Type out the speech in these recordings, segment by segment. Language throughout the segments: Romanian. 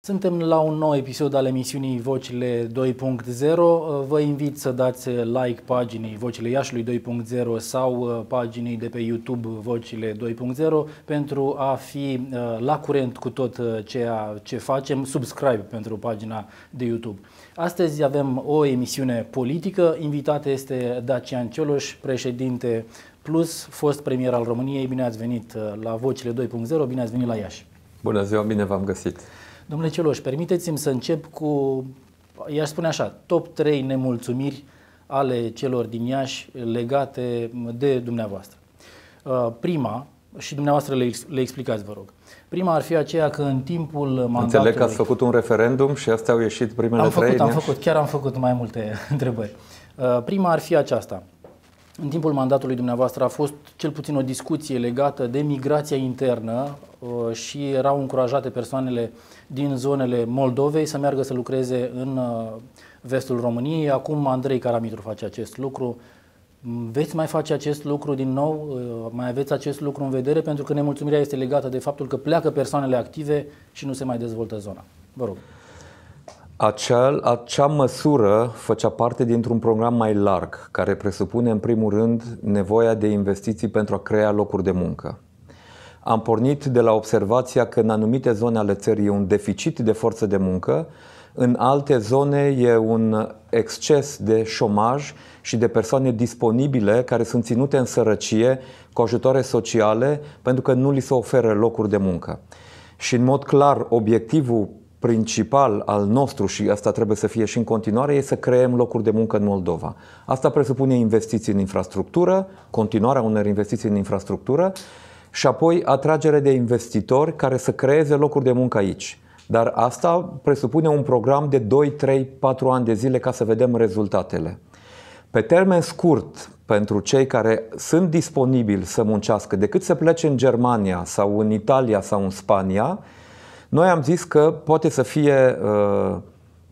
Suntem la un nou episod al emisiunii Vocile 2.0. Vă invit să dați like paginii Vocile Iașului 2.0 sau uh, paginii de pe YouTube Vocile 2.0 pentru a fi uh, la curent cu tot uh, ceea ce facem. Subscribe pentru pagina de YouTube. Astăzi avem o emisiune politică. Invitată este Dacian Cioloș, președinte Plus, fost premier al României. Bine ați venit la Vocile 2.0, bine ați venit la Iași. Bună ziua, bine v-am găsit. Domnule Celoș, permiteți-mi să încep cu, i-aș spune așa, top 3 nemulțumiri ale celor din Iași legate de dumneavoastră. Uh, prima, și dumneavoastră le, le explicați, vă rog. Prima ar fi aceea că în timpul mandatului... Înțeleg că ați făcut un referendum și astea au ieșit primele am făcut, trei. Am făcut, chiar am făcut mai multe întrebări. Uh, prima ar fi aceasta. În timpul mandatului dumneavoastră a fost cel puțin o discuție legată de migrația internă uh, și erau încurajate persoanele din zonele Moldovei să meargă să lucreze în uh, vestul României. Acum Andrei Caramitru face acest lucru. Veți mai face acest lucru din nou? Uh, mai aveți acest lucru în vedere? Pentru că nemulțumirea este legată de faptul că pleacă persoanele active și nu se mai dezvoltă zona. Vă rog. Acel, acea măsură făcea parte dintr-un program mai larg, care presupune în primul rând nevoia de investiții pentru a crea locuri de muncă. Am pornit de la observația că în anumite zone ale țării e un deficit de forță de muncă, în alte zone e un exces de șomaj și de persoane disponibile care sunt ținute în sărăcie cu ajutoare sociale pentru că nu li se oferă locuri de muncă. Și în mod clar, obiectivul principal al nostru și asta trebuie să fie și în continuare e să creăm locuri de muncă în Moldova. Asta presupune investiții în infrastructură, continuarea unor investiții în infrastructură și apoi atragere de investitori care să creeze locuri de muncă aici. Dar asta presupune un program de 2, 3, 4 ani de zile ca să vedem rezultatele. Pe termen scurt, pentru cei care sunt disponibili să muncească, decât să plece în Germania sau în Italia sau în Spania, noi am zis că poate să fie uh,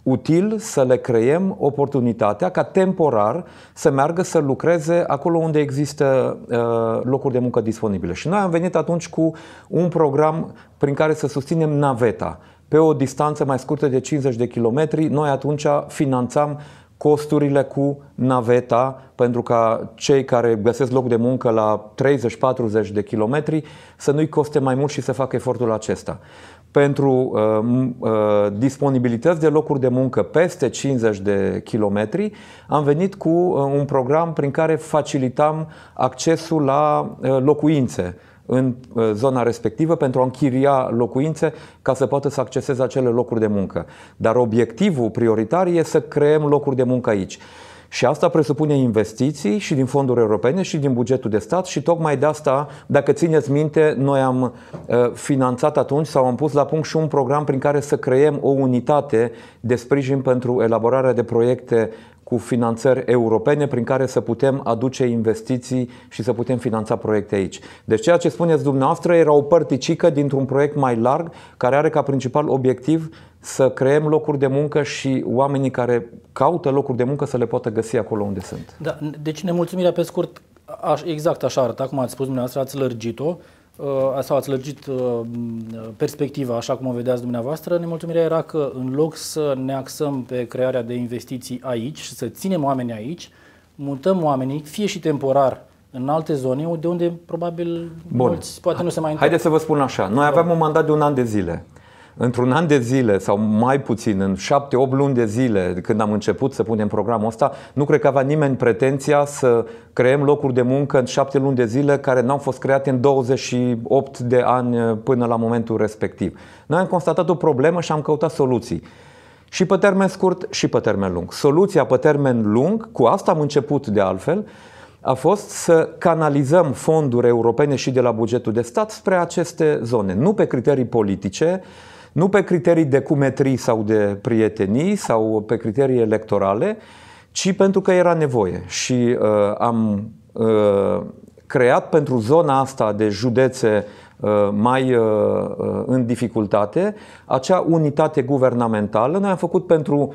util să le creăm oportunitatea ca temporar să meargă să lucreze acolo unde există uh, locuri de muncă disponibile. Și noi am venit atunci cu un program prin care să susținem naveta. Pe o distanță mai scurtă de 50 de kilometri, noi atunci finanțam costurile cu naveta pentru ca cei care găsesc loc de muncă la 30-40 de kilometri să nu-i coste mai mult și să facă efortul acesta pentru uh, uh, disponibilități de locuri de muncă peste 50 de kilometri, am venit cu uh, un program prin care facilitam accesul la uh, locuințe în uh, zona respectivă pentru a închiria locuințe ca să poată să acceseze acele locuri de muncă. Dar obiectivul prioritar este să creăm locuri de muncă aici. Și asta presupune investiții și din fonduri europene și din bugetul de stat și tocmai de asta, dacă țineți minte, noi am uh, finanțat atunci sau am pus la punct și un program prin care să creăm o unitate de sprijin pentru elaborarea de proiecte cu finanțări europene prin care să putem aduce investiții și să putem finanța proiecte aici. Deci ceea ce spuneți dumneavoastră era o părticică dintr-un proiect mai larg care are ca principal obiectiv să creăm locuri de muncă și oamenii care caută locuri de muncă să le poată găsi acolo unde sunt. Da, deci nemulțumirea pe scurt, exact așa arăta, cum ați spus dumneavoastră, ați lărgit-o uh, sau ați lărgit uh, perspectiva așa cum o vedeați dumneavoastră, nemulțumirea era că în loc să ne axăm pe crearea de investiții aici și să ținem oamenii aici, mutăm oamenii, fie și temporar, în alte zone, de unde probabil Bun. mulți poate nu se mai întorc. Haideți să vă spun așa, noi aveam un mandat de un an de zile într-un an de zile sau mai puțin, în șapte, opt luni de zile, când am început să punem programul ăsta, nu cred că avea nimeni pretenția să creăm locuri de muncă în șapte luni de zile care n-au fost create în 28 de ani până la momentul respectiv. Noi am constatat o problemă și am căutat soluții. Și pe termen scurt și pe termen lung. Soluția pe termen lung, cu asta am început de altfel, a fost să canalizăm fonduri europene și de la bugetul de stat spre aceste zone. Nu pe criterii politice, nu pe criterii de cumetrii sau de prietenii sau pe criterii electorale, ci pentru că era nevoie. Și uh, am uh, creat pentru zona asta de județe uh, mai uh, uh, în dificultate acea unitate guvernamentală. Noi am făcut pentru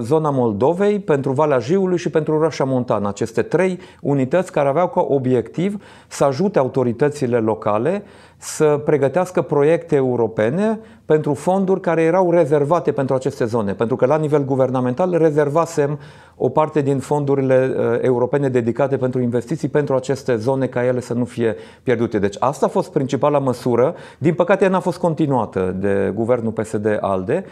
zona Moldovei, pentru Valea Jiului și pentru Roșia Montană, aceste trei unități care aveau ca obiectiv să ajute autoritățile locale să pregătească proiecte europene pentru fonduri care erau rezervate pentru aceste zone. Pentru că la nivel guvernamental rezervasem o parte din fondurile uh, europene dedicate pentru investiții pentru aceste zone ca ele să nu fie pierdute. Deci asta a fost principala măsură. Din păcate n-a fost continuată de guvernul PSD-ALDE.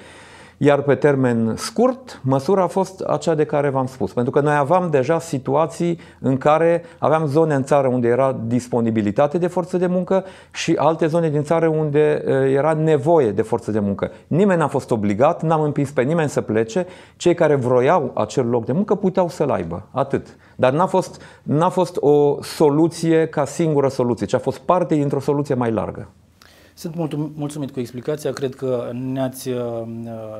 Iar pe termen scurt, măsura a fost acea de care v-am spus. Pentru că noi aveam deja situații în care aveam zone în țară unde era disponibilitate de forță de muncă și alte zone din țară unde era nevoie de forță de muncă. Nimeni n-a fost obligat, n-am împins pe nimeni să plece. Cei care vroiau acel loc de muncă puteau să-l aibă. Atât. Dar n-a fost, n-a fost o soluție ca singură soluție, ci a fost parte dintr-o soluție mai largă. Sunt mult, mulțumit cu explicația, cred că ne-ați uh,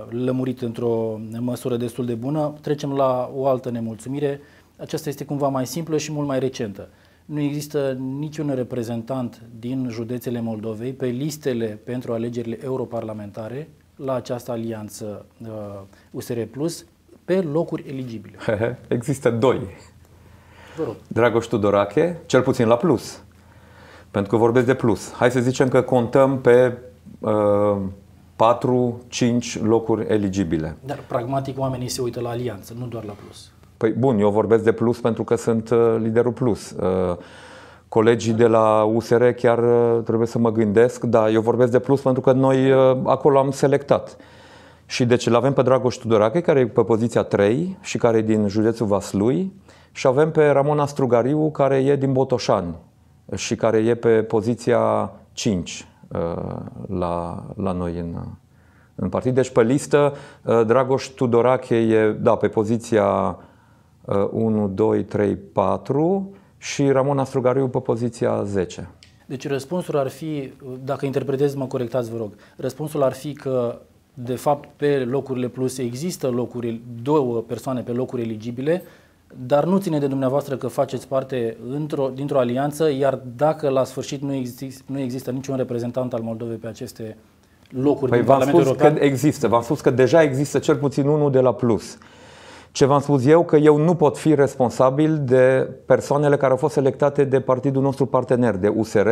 lămurit într-o măsură destul de bună. Trecem la o altă nemulțumire. Aceasta este cumva mai simplă și mult mai recentă. Nu există niciun reprezentant din județele Moldovei pe listele pentru alegerile europarlamentare la această alianță uh, USR Plus pe locuri eligibile. Există doi. Dragoș Tudorache, cel puțin la plus. Pentru că vorbesc de plus. Hai să zicem că contăm pe uh, 4-5 locuri eligibile. Dar pragmatic oamenii se uită la alianță, nu doar la plus. Păi bun, eu vorbesc de plus pentru că sunt uh, liderul plus. Uh, colegii de la USR chiar uh, trebuie să mă gândesc, dar eu vorbesc de plus pentru că noi uh, acolo am selectat. Și deci îl avem pe Dragoș Tudorache, care e pe poziția 3 și care e din județul Vaslui, și avem pe Ramona Strugariu, care e din Botoșani și care e pe poziția 5 uh, la, la noi în, în partid. Deci pe listă uh, Dragoș Tudorache e da, pe poziția 1, 2, 3, 4 și Ramona Strugariu pe poziția 10. Deci răspunsul ar fi, dacă interpretez, mă corectați, vă rog, răspunsul ar fi că de fapt pe locurile plus există locuri, două persoane pe locuri eligibile, dar nu ține de dumneavoastră că faceți parte într-o, dintr-o alianță, iar dacă la sfârșit nu, exist, nu există niciun reprezentant al Moldovei pe aceste locuri păi din Parlamentul European... că există, v-am spus că deja există cel puțin unul de la plus. Ce v-am spus eu, că eu nu pot fi responsabil de persoanele care au fost selectate de partidul nostru partener, de USR,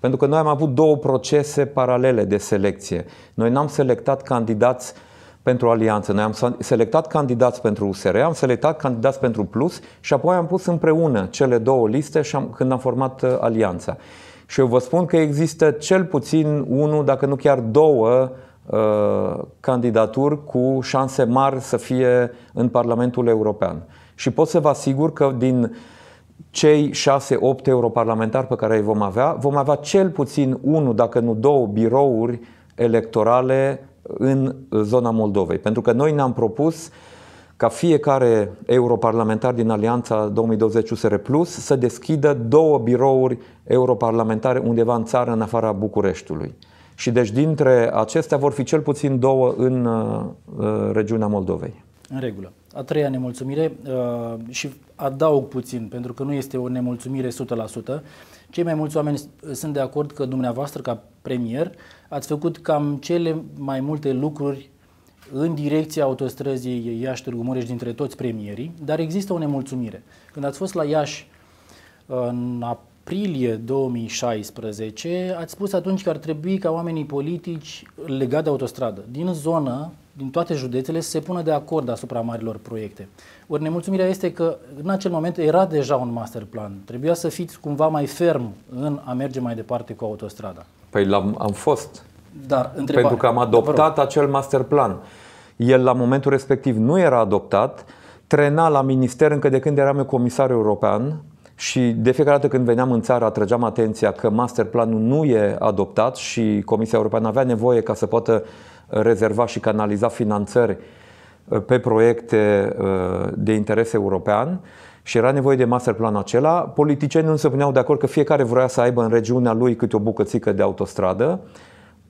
pentru că noi am avut două procese paralele de selecție. Noi n-am selectat candidați uh, pentru alianță. Noi am selectat candidați pentru USR, am selectat candidați pentru Plus și apoi am pus împreună cele două liste și am, când am format uh, alianța. Și eu vă spun că există cel puțin unul, dacă nu chiar două, uh, candidaturi cu șanse mari să fie în Parlamentul European. Și pot să vă asigur că din cei 6-8 europarlamentari pe care îi vom avea, vom avea cel puțin unul, dacă nu două, birouri electorale în zona Moldovei. Pentru că noi ne-am propus ca fiecare europarlamentar din Alianța 2020 USR Plus să deschidă două birouri europarlamentare undeva în țară, în afara Bucureștiului. Și deci dintre acestea vor fi cel puțin două în uh, regiunea Moldovei. În regulă. A treia nemulțumire uh, și adaug puțin, pentru că nu este o nemulțumire 100%. Cei mai mulți oameni sunt de acord că dumneavoastră, ca premier, ați făcut cam cele mai multe lucruri în direcția autostrăzii Iași-Târgu Mureș dintre toți premierii, dar există o nemulțumire. Când ați fost la Iași în aprilie 2016, ați spus atunci că ar trebui ca oamenii politici legate de autostradă din zonă, din toate județele, să se pună de acord asupra marilor proiecte. Ori nemulțumirea este că în acel moment era deja un master plan. Trebuia să fiți cumva mai ferm în a merge mai departe cu autostrada. Păi l-am, am fost. Dar, Pentru că am adoptat acel master plan. El la momentul respectiv nu era adoptat, trena la minister încă de când eram eu comisar european și de fiecare dată când veneam în țară atrăgeam atenția că masterplanul nu e adoptat și Comisia Europeană avea nevoie ca să poată rezerva și canaliza finanțări uh, pe proiecte uh, de interes european și era nevoie de masterplanul acela. Politicienii nu se puneau de acord că fiecare vrea să aibă în regiunea lui câte o bucățică de autostradă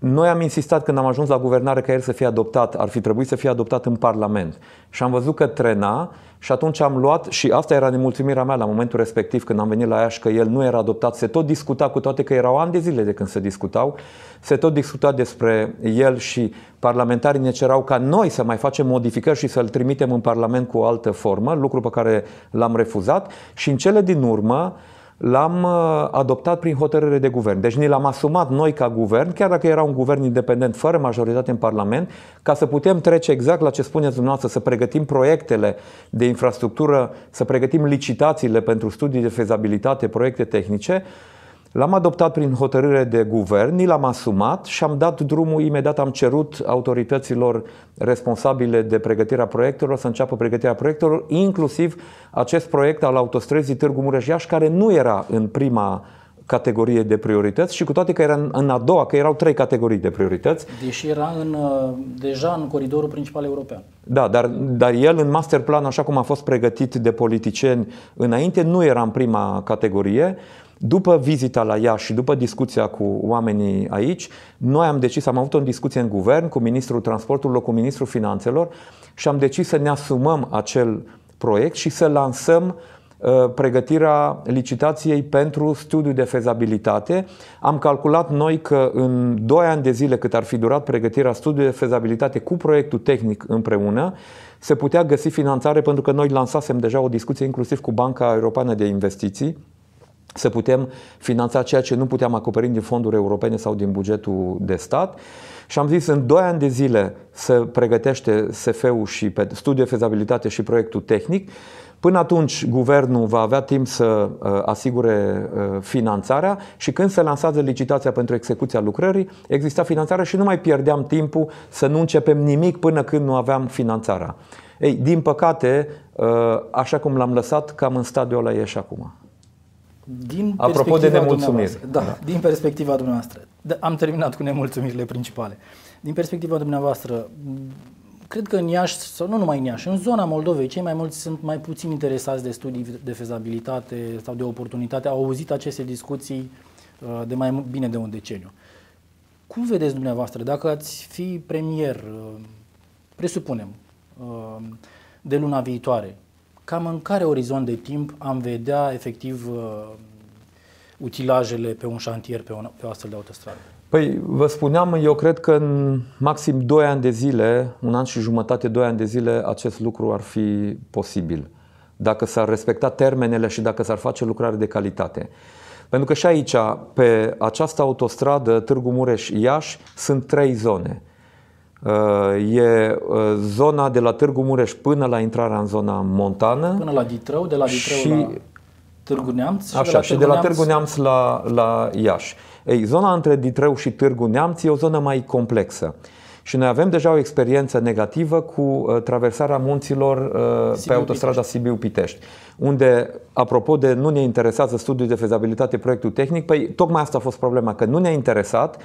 noi am insistat când am ajuns la guvernare ca el să fie adoptat, ar fi trebuit să fie adoptat în Parlament. Și am văzut că trena și atunci am luat, și asta era nemulțumirea mea la momentul respectiv când am venit la Iași, că el nu era adoptat, se tot discuta cu toate că erau ani de zile de când se discutau, se tot discuta despre el și parlamentarii ne cerau ca noi să mai facem modificări și să-l trimitem în Parlament cu o altă formă, lucru pe care l-am refuzat și în cele din urmă l-am uh, adoptat prin hotărâre de guvern. Deci ni l-am asumat noi ca guvern, chiar dacă era un guvern independent, fără majoritate în Parlament, ca să putem trece exact la ce spuneți dumneavoastră, să pregătim proiectele de infrastructură, să pregătim licitațiile pentru studii de fezabilitate, proiecte tehnice, L-am adoptat prin hotărâre de guvern, ni l-am asumat și am dat drumul, imediat am cerut autorităților responsabile de pregătirea proiectelor să înceapă pregătirea proiectelor, inclusiv acest proiect al autostrăzii Târgu Mureș-Iași, care nu era în prima categorie de priorități și cu toate că era în, în a doua, că erau trei categorii de priorități. Deși era în, uh, deja în coridorul principal european. Da, dar, dar el în master plan, așa cum a fost pregătit de politicieni înainte, nu era în prima categorie. După vizita la Iași și după discuția cu oamenii aici, noi am decis, am avut o discuție în guvern cu Ministrul Transportului, cu Ministrul Finanțelor și am decis să ne asumăm acel proiect și să lansăm uh, pregătirea licitației pentru studiu de fezabilitate. Am calculat noi că în 2 ani de zile cât ar fi durat pregătirea studiului de fezabilitate cu proiectul tehnic împreună, se putea găsi finanțare pentru că noi lansasem deja o discuție inclusiv cu Banca Europeană de Investiții să putem finanța ceea ce nu puteam acoperi din fonduri europene sau din bugetul de stat. Și am zis în 2 ani de zile să pregătește SF-ul și pe studiu de fezabilitate și proiectul tehnic. Până atunci, guvernul va avea timp să uh, asigure uh, finanțarea și când se lansează licitația pentru execuția lucrării, exista finanțarea și nu mai pierdeam timpul să nu începem nimic până când nu aveam finanțarea. Ei, din păcate, uh, așa cum l-am lăsat, cam în stadiul ăla e și acum. Din Apropo de nemulțumiri. Da, da, din perspectiva dumneavoastră. Da, am terminat cu nemulțumirile principale. Din perspectiva dumneavoastră, cred că în Iași, sau nu numai în Iași, în zona Moldovei, cei mai mulți sunt mai puțin interesați de studii de fezabilitate sau de oportunitate. Au auzit aceste discuții uh, de mai bine de un deceniu. Cum vedeți dumneavoastră, dacă ați fi premier, uh, presupunem, uh, de luna viitoare, cam în care orizont de timp am vedea efectiv uh, utilajele pe un șantier, pe, un, pe o astfel de autostradă? Păi, vă spuneam, eu cred că în maxim 2 ani de zile, un an și jumătate, 2 ani de zile, acest lucru ar fi posibil. Dacă s-ar respecta termenele și dacă s-ar face lucrare de calitate. Pentru că și aici, pe această autostradă Târgu Mureș-Iași, sunt trei zone. Uh, e uh, zona de la Târgu Mureș până la intrarea în zona montană. Până la Ditrău, de la Ditrău și, la Târgu Neamț. Și așa, de la și de la Târgu Neamț la, la Iași. Ei, zona între Ditrău și Târgu Neamț e o zonă mai complexă. Și noi avem deja o experiență negativă cu uh, traversarea munților uh, Sibiu pe autostrada Sibiu-Pitești, unde, apropo de nu ne interesează studiul de fezabilitate, proiectul tehnic, păi tocmai asta a fost problema, că nu ne-a interesat,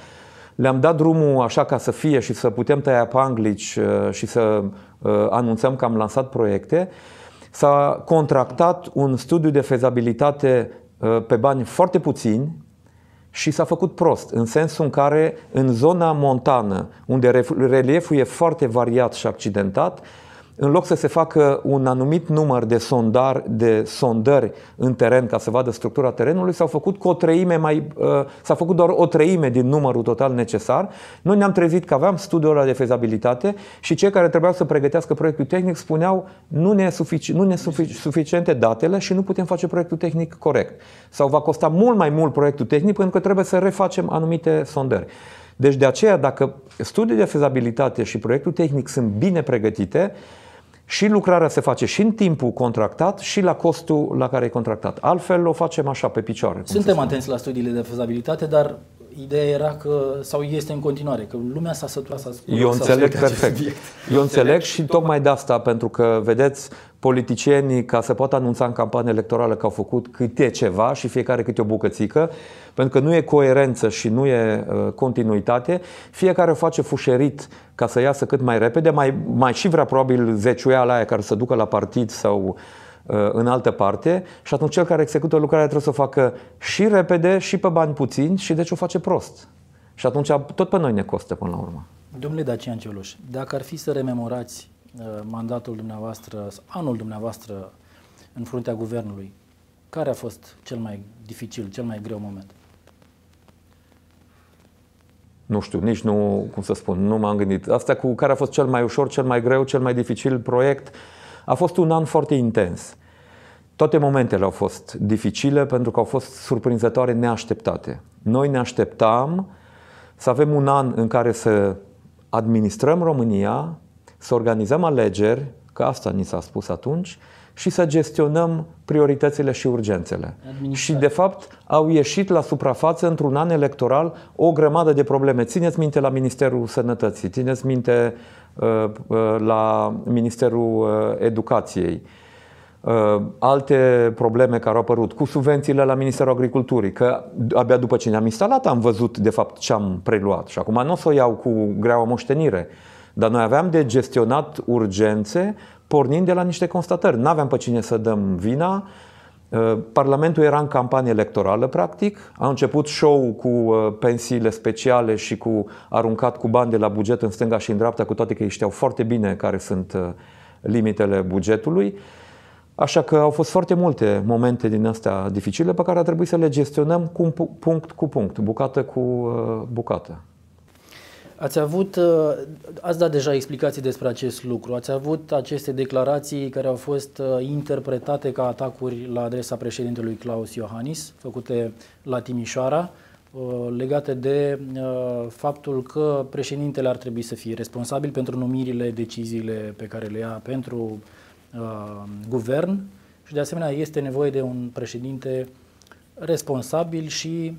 le-am dat drumul așa ca să fie și să putem tăia panglici uh, și să uh, anunțăm că am lansat proiecte. S-a contractat un studiu de fezabilitate uh, pe bani foarte puțini și s-a făcut prost, în sensul în care în zona montană, unde relieful e foarte variat și accidentat, în loc să se facă un anumit număr de, sondar, de sondări în teren ca să vadă structura terenului, s-au făcut cu o treime mai, uh, s-a făcut doar o treime din numărul total necesar. Noi ne-am trezit că aveam studiul ăla de fezabilitate și cei care trebuiau să pregătească proiectul tehnic spuneau nu ne, sufici, nu ne sufici, suficiente datele și nu putem face proiectul tehnic corect. Sau va costa mult mai mult proiectul tehnic pentru că trebuie să refacem anumite sondări. Deci de aceea, dacă studiul de fezabilitate și proiectul tehnic sunt bine pregătite, și lucrarea se face și în timpul contractat și la costul la care e contractat. Altfel o facem așa pe picioare. Suntem atenți la studiile de fezabilitate, dar ideea era că, sau este în continuare, că lumea s-a săturat să spună. Eu înțeleg perfect. Eu înțeleg și tocmai de asta, pentru că, vedeți, politicienii, ca să poată anunța în campanie electorală că au făcut câte ceva și fiecare câte o bucățică, pentru că nu e coerență și nu e uh, continuitate, fiecare o face fușerit ca să iasă cât mai repede, mai, mai și vrea probabil zeciuiala aia care să ducă la partid sau uh, în altă parte și atunci cel care execută lucrarea trebuie să o facă și repede și pe bani puțini și deci o face prost. Și atunci tot pe noi ne costă până la urmă. Domnule Dacian Cioloș, dacă ar fi să rememorați uh, mandatul dumneavoastră, anul dumneavoastră în fruntea guvernului, care a fost cel mai dificil, cel mai greu moment? Nu știu, nici nu, cum să spun, nu m-am gândit. Asta cu care a fost cel mai ușor, cel mai greu, cel mai dificil proiect, a fost un an foarte intens. Toate momentele au fost dificile pentru că au fost surprinzătoare, neașteptate. Noi ne așteptam să avem un an în care să administrăm România, să organizăm alegeri, că asta ni s-a spus atunci, și să gestionăm prioritățile și urgențele. Și, de fapt, au ieșit la suprafață într-un an electoral o grămadă de probleme. Țineți minte la Ministerul Sănătății, țineți minte uh, uh, la Ministerul uh, Educației, uh, alte probleme care au apărut, cu subvențiile la Ministerul Agriculturii, că abia după ce ne-am instalat am văzut, de fapt, ce am preluat. Și acum nu o să o iau cu greaua moștenire. Dar noi aveam de gestionat urgențe pornind de la niște constatări. Nu aveam pe cine să dăm vina. Uh, Parlamentul era în campanie electorală, practic. A început show cu uh, pensiile speciale și cu aruncat cu bani de la buget în stânga și în dreapta, cu toate că ei știau foarte bine care sunt uh, limitele bugetului. Așa că au fost foarte multe momente din astea dificile pe care a trebuit să le gestionăm cu punct cu punct, bucată cu bucată. Ați avut, uh, ați dat deja explicații despre acest lucru, ați avut aceste declarații care au fost uh, interpretate ca atacuri la adresa președintelui Claus Iohannis, făcute la Timișoara, uh, legate de faptul că președintele ar trebui să fie responsabil pentru numirile, deciziile pe care le ia pentru guvern și de asemenea este nevoie de un președinte responsabil și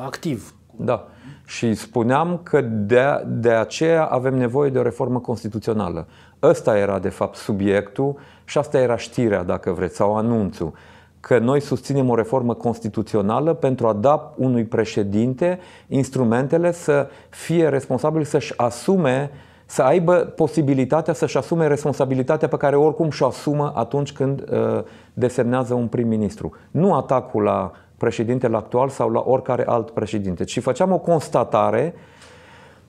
activ da. Și spuneam că de, de aceea avem nevoie de o reformă constituțională. Ăsta era, de fapt, subiectul și asta era știrea, dacă vreți, sau anunțul. Că noi susținem o reformă constituțională pentru a da unui președinte instrumentele să fie responsabil să-și asume să aibă posibilitatea să-și asume responsabilitatea pe care oricum și-o asumă atunci când uh, desemnează un prim-ministru. Nu atacul la președintele actual sau la oricare alt președinte, ci făceam o constatare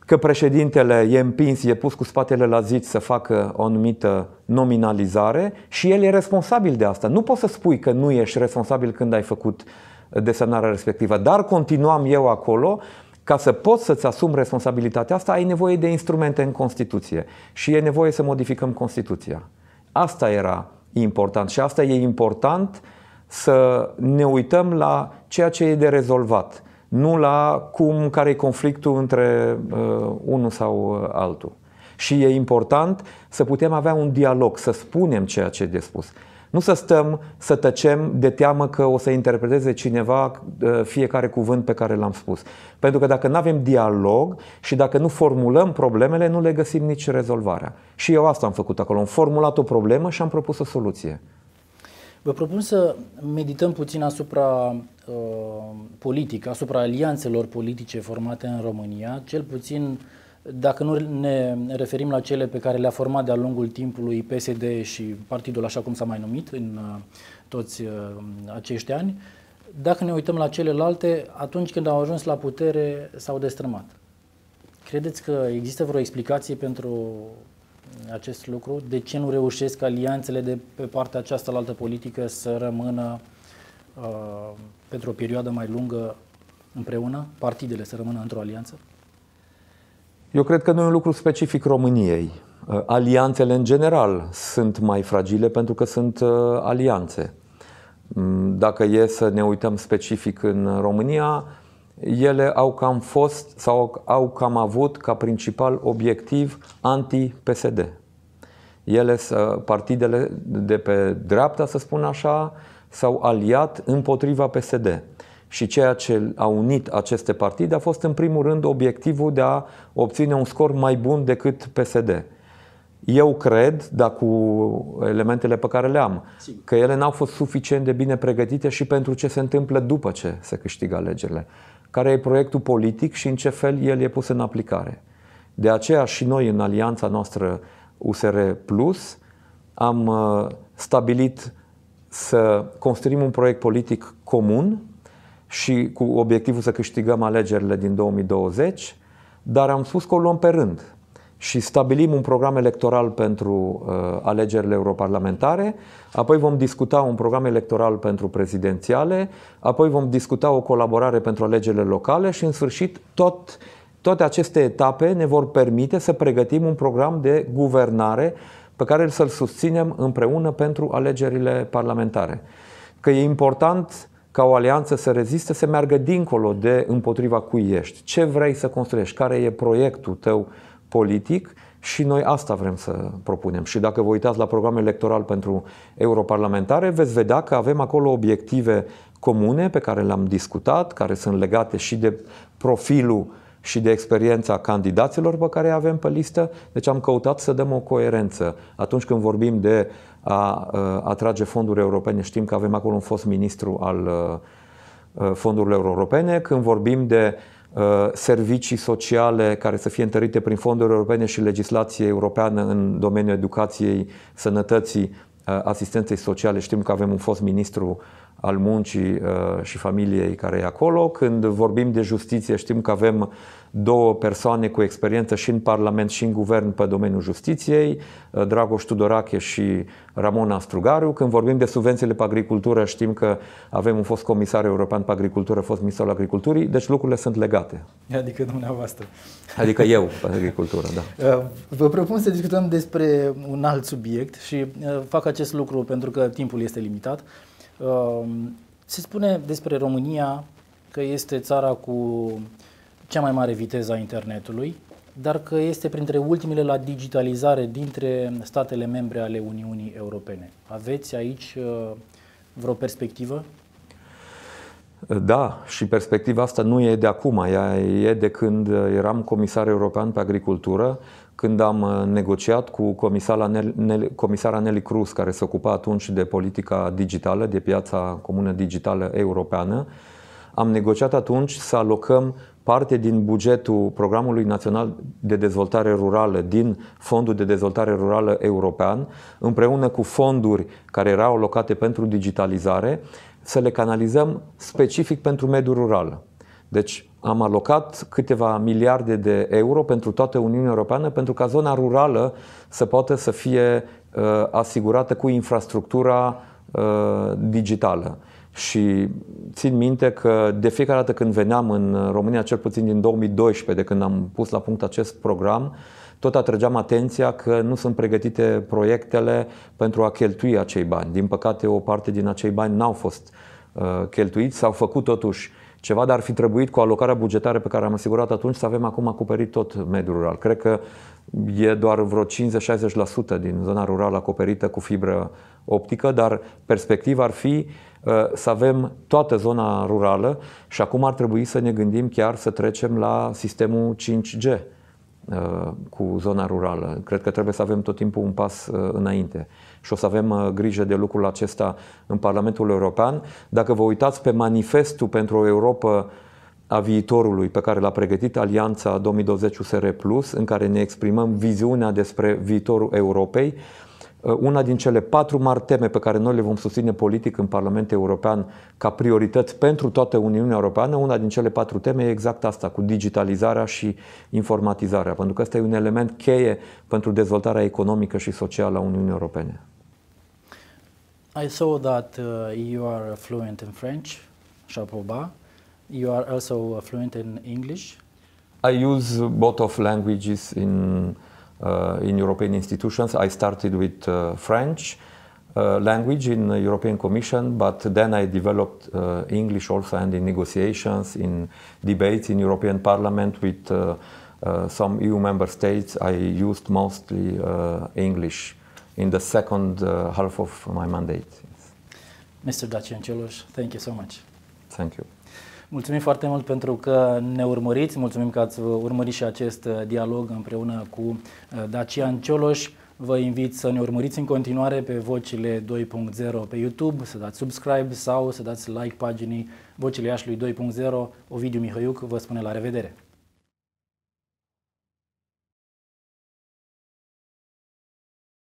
că președintele e împins, e pus cu spatele la zid să facă o anumită nominalizare și el e responsabil de asta. Nu poți să spui că nu ești responsabil când ai făcut desemnarea respectivă, dar continuam eu acolo ca să poți să-ți asumi responsabilitatea asta, ai nevoie de instrumente în Constituție și e nevoie să modificăm Constituția. Asta era important și asta e important uh, să ne uităm la ceea ce e de rezolvat, nu la cum, care e conflictul între uh, unul sau uh, altul. Și e important să putem avea un dialog, să spunem ceea ce e de spus. Nu să stăm să tăcem de teamă că o să interpreteze cineva uh, fiecare cuvânt pe care l-am spus. Pentru că dacă nu avem dialog și dacă nu formulăm problemele, nu le găsim nici rezolvarea. Și eu asta am făcut acolo. Am formulat o problemă și am propus o soluție. Vă propun să medităm puțin asupra uh, politic, asupra alianțelor politice formate în România, cel puțin dacă nu ne referim la cele pe care le-a format de-a lungul timpului PSD și partidul așa cum s-a mai numit în uh, toți uh, acești ani, dacă ne uităm la celelalte, atunci când au ajuns la putere s-au destrămat. Credeți că există vreo explicație pentru acest lucru? De ce nu reușesc alianțele de pe partea aceasta la altă politică să rămână uh, pentru o perioadă mai lungă împreună, partidele să rămână într-o alianță? Eu cred că nu e un lucru specific României. Uh, alianțele în general sunt mai fragile pentru că sunt uh, alianțe. Mm, dacă e să ne uităm specific în România, ele au cam fost sau au cam avut ca principal obiectiv anti-PSD. Ele, partidele de pe dreapta, să spun așa, s-au aliat împotriva PSD. Și ceea ce a unit aceste partide a fost în primul rând obiectivul de a obține un scor mai bun decât PSD. Eu cred, dar cu elementele pe care le am, că ele n-au fost suficient de bine pregătite și pentru ce se întâmplă după ce se câștigă alegerile care e proiectul politic și în ce fel el e pus în aplicare. De aceea și noi în alianța noastră USR Plus am uh, stabilit să construim un proiect politic comun și cu obiectivul să câștigăm alegerile din 2020, dar am spus că o luăm pe rând și stabilim un program electoral pentru uh, alegerile europarlamentare, apoi vom discuta un program electoral pentru prezidențiale, apoi vom discuta o colaborare pentru alegerile locale și în sfârșit tot, toate aceste etape ne vor permite să pregătim un program de guvernare pe care să-l susținem împreună pentru alegerile parlamentare. Că e important ca o alianță să reziste, să meargă dincolo de împotriva cui ești. Ce vrei să construiești? Care e proiectul tău politic? Și noi asta vrem să propunem. Și dacă vă uitați la programul electoral pentru europarlamentare, veți vedea că avem acolo obiective comune pe care le-am discutat, care sunt legate și de profilul și de experiența candidaților pe care avem pe listă. Deci am căutat să dăm o coerență. Atunci când vorbim de a atrage fonduri europene, știm că avem acolo un fost ministru al fondurilor europene. Când vorbim de servicii sociale care să fie întărite prin fonduri europene și legislație europeană în domeniul educației, sănătății, asistenței sociale. Știm că avem un fost ministru al muncii uh, și familiei care e acolo. Când vorbim de justiție, știm că avem două persoane cu experiență și în Parlament și în Guvern pe domeniul justiției, uh, Dragoș Tudorache și Ramona Strugariu. Când vorbim de subvențiile pe agricultură, știm că avem un fost comisar european pe agricultură, fost ministru al agriculturii, deci lucrurile sunt legate. Adică dumneavoastră. Adică eu pe agricultură, da. Uh, vă propun să discutăm despre un alt subiect și fac acest lucru pentru că timpul este limitat. Ehm, se spune despre România că este țara cu cea mai mare viteză a internetului, dar că este printre ultimele la digitalizare dintre statele membre ale Uniunii Europene. Aveți aici uh, vreo perspectivă? Da, și perspectiva asta nu e de acum, ea e de când eram comisar european pe agricultură când am uh, negociat cu comisara Nelly, comisara Nelly Cruz, care se ocupa atunci de politica digitală, de piața comună digitală europeană, am negociat atunci să alocăm parte din bugetul Programului Național de Dezvoltare Rurală din Fondul de Dezvoltare Rurală European, împreună cu fonduri care erau alocate pentru digitalizare, să le canalizăm specific pentru mediul rural. Deci am alocat câteva miliarde de euro pentru toată Uniunea Europeană pentru ca zona rurală să poată să fie uh, asigurată cu infrastructura uh, digitală. Și țin minte că de fiecare dată când veneam în România, cel puțin din 2012, de când am pus la punct acest program, tot atrăgeam atenția că nu sunt pregătite proiectele pentru a cheltui acei bani. Din păcate, o parte din acei bani n-au fost uh, cheltuiți, s-au făcut totuși ceva, dar ar fi trebuit cu alocarea bugetară pe care am asigurat atunci să avem acum acoperit tot mediul rural. Cred că e doar vreo 50-60% din zona rurală acoperită cu fibră optică, dar perspectiva ar fi uh, să avem toată zona rurală și acum ar trebui să ne gândim chiar să trecem la sistemul 5G uh, cu zona rurală. Cred că trebuie să avem tot timpul un pas uh, înainte și o să avem uh, grijă de lucrul acesta în Parlamentul European. Dacă vă uitați pe manifestul pentru o Europa a viitorului pe care l-a pregătit Alianța 2020 USR Plus, în care ne exprimăm viziunea despre viitorul Europei, uh, una din cele patru mari teme pe care noi le vom susține politic în Parlamentul European ca priorități pentru toată Uniunea Europeană, una din cele patru teme e exact asta, cu digitalizarea și informatizarea, pentru că ăsta e un element cheie pentru dezvoltarea economică și socială a Uniunii Europene. I saw that uh, you are fluent in French, chapeau bas. You are also fluent in English. I use both of languages in uh, in European institutions. I started with uh, French uh, language in the European Commission, but then I developed uh, English also and in negotiations, in debates in European Parliament with uh, some EU member states. I used mostly English in the second uh, half of my mandate. Mr. Dacian Cioloș, thank you so much. Thank you. Mulțumim foarte mult pentru că ne urmăriți, mulțumim că ați urmărit și acest uh, dialog împreună cu uh, Dacian Cioloș. Vă invit să ne urmăriți în continuare pe Vocile 2.0 pe YouTube, să dați subscribe sau să dați like paginii Vocile Iașului 2.0. Ovidiu Mihăiuc vă spune la revedere!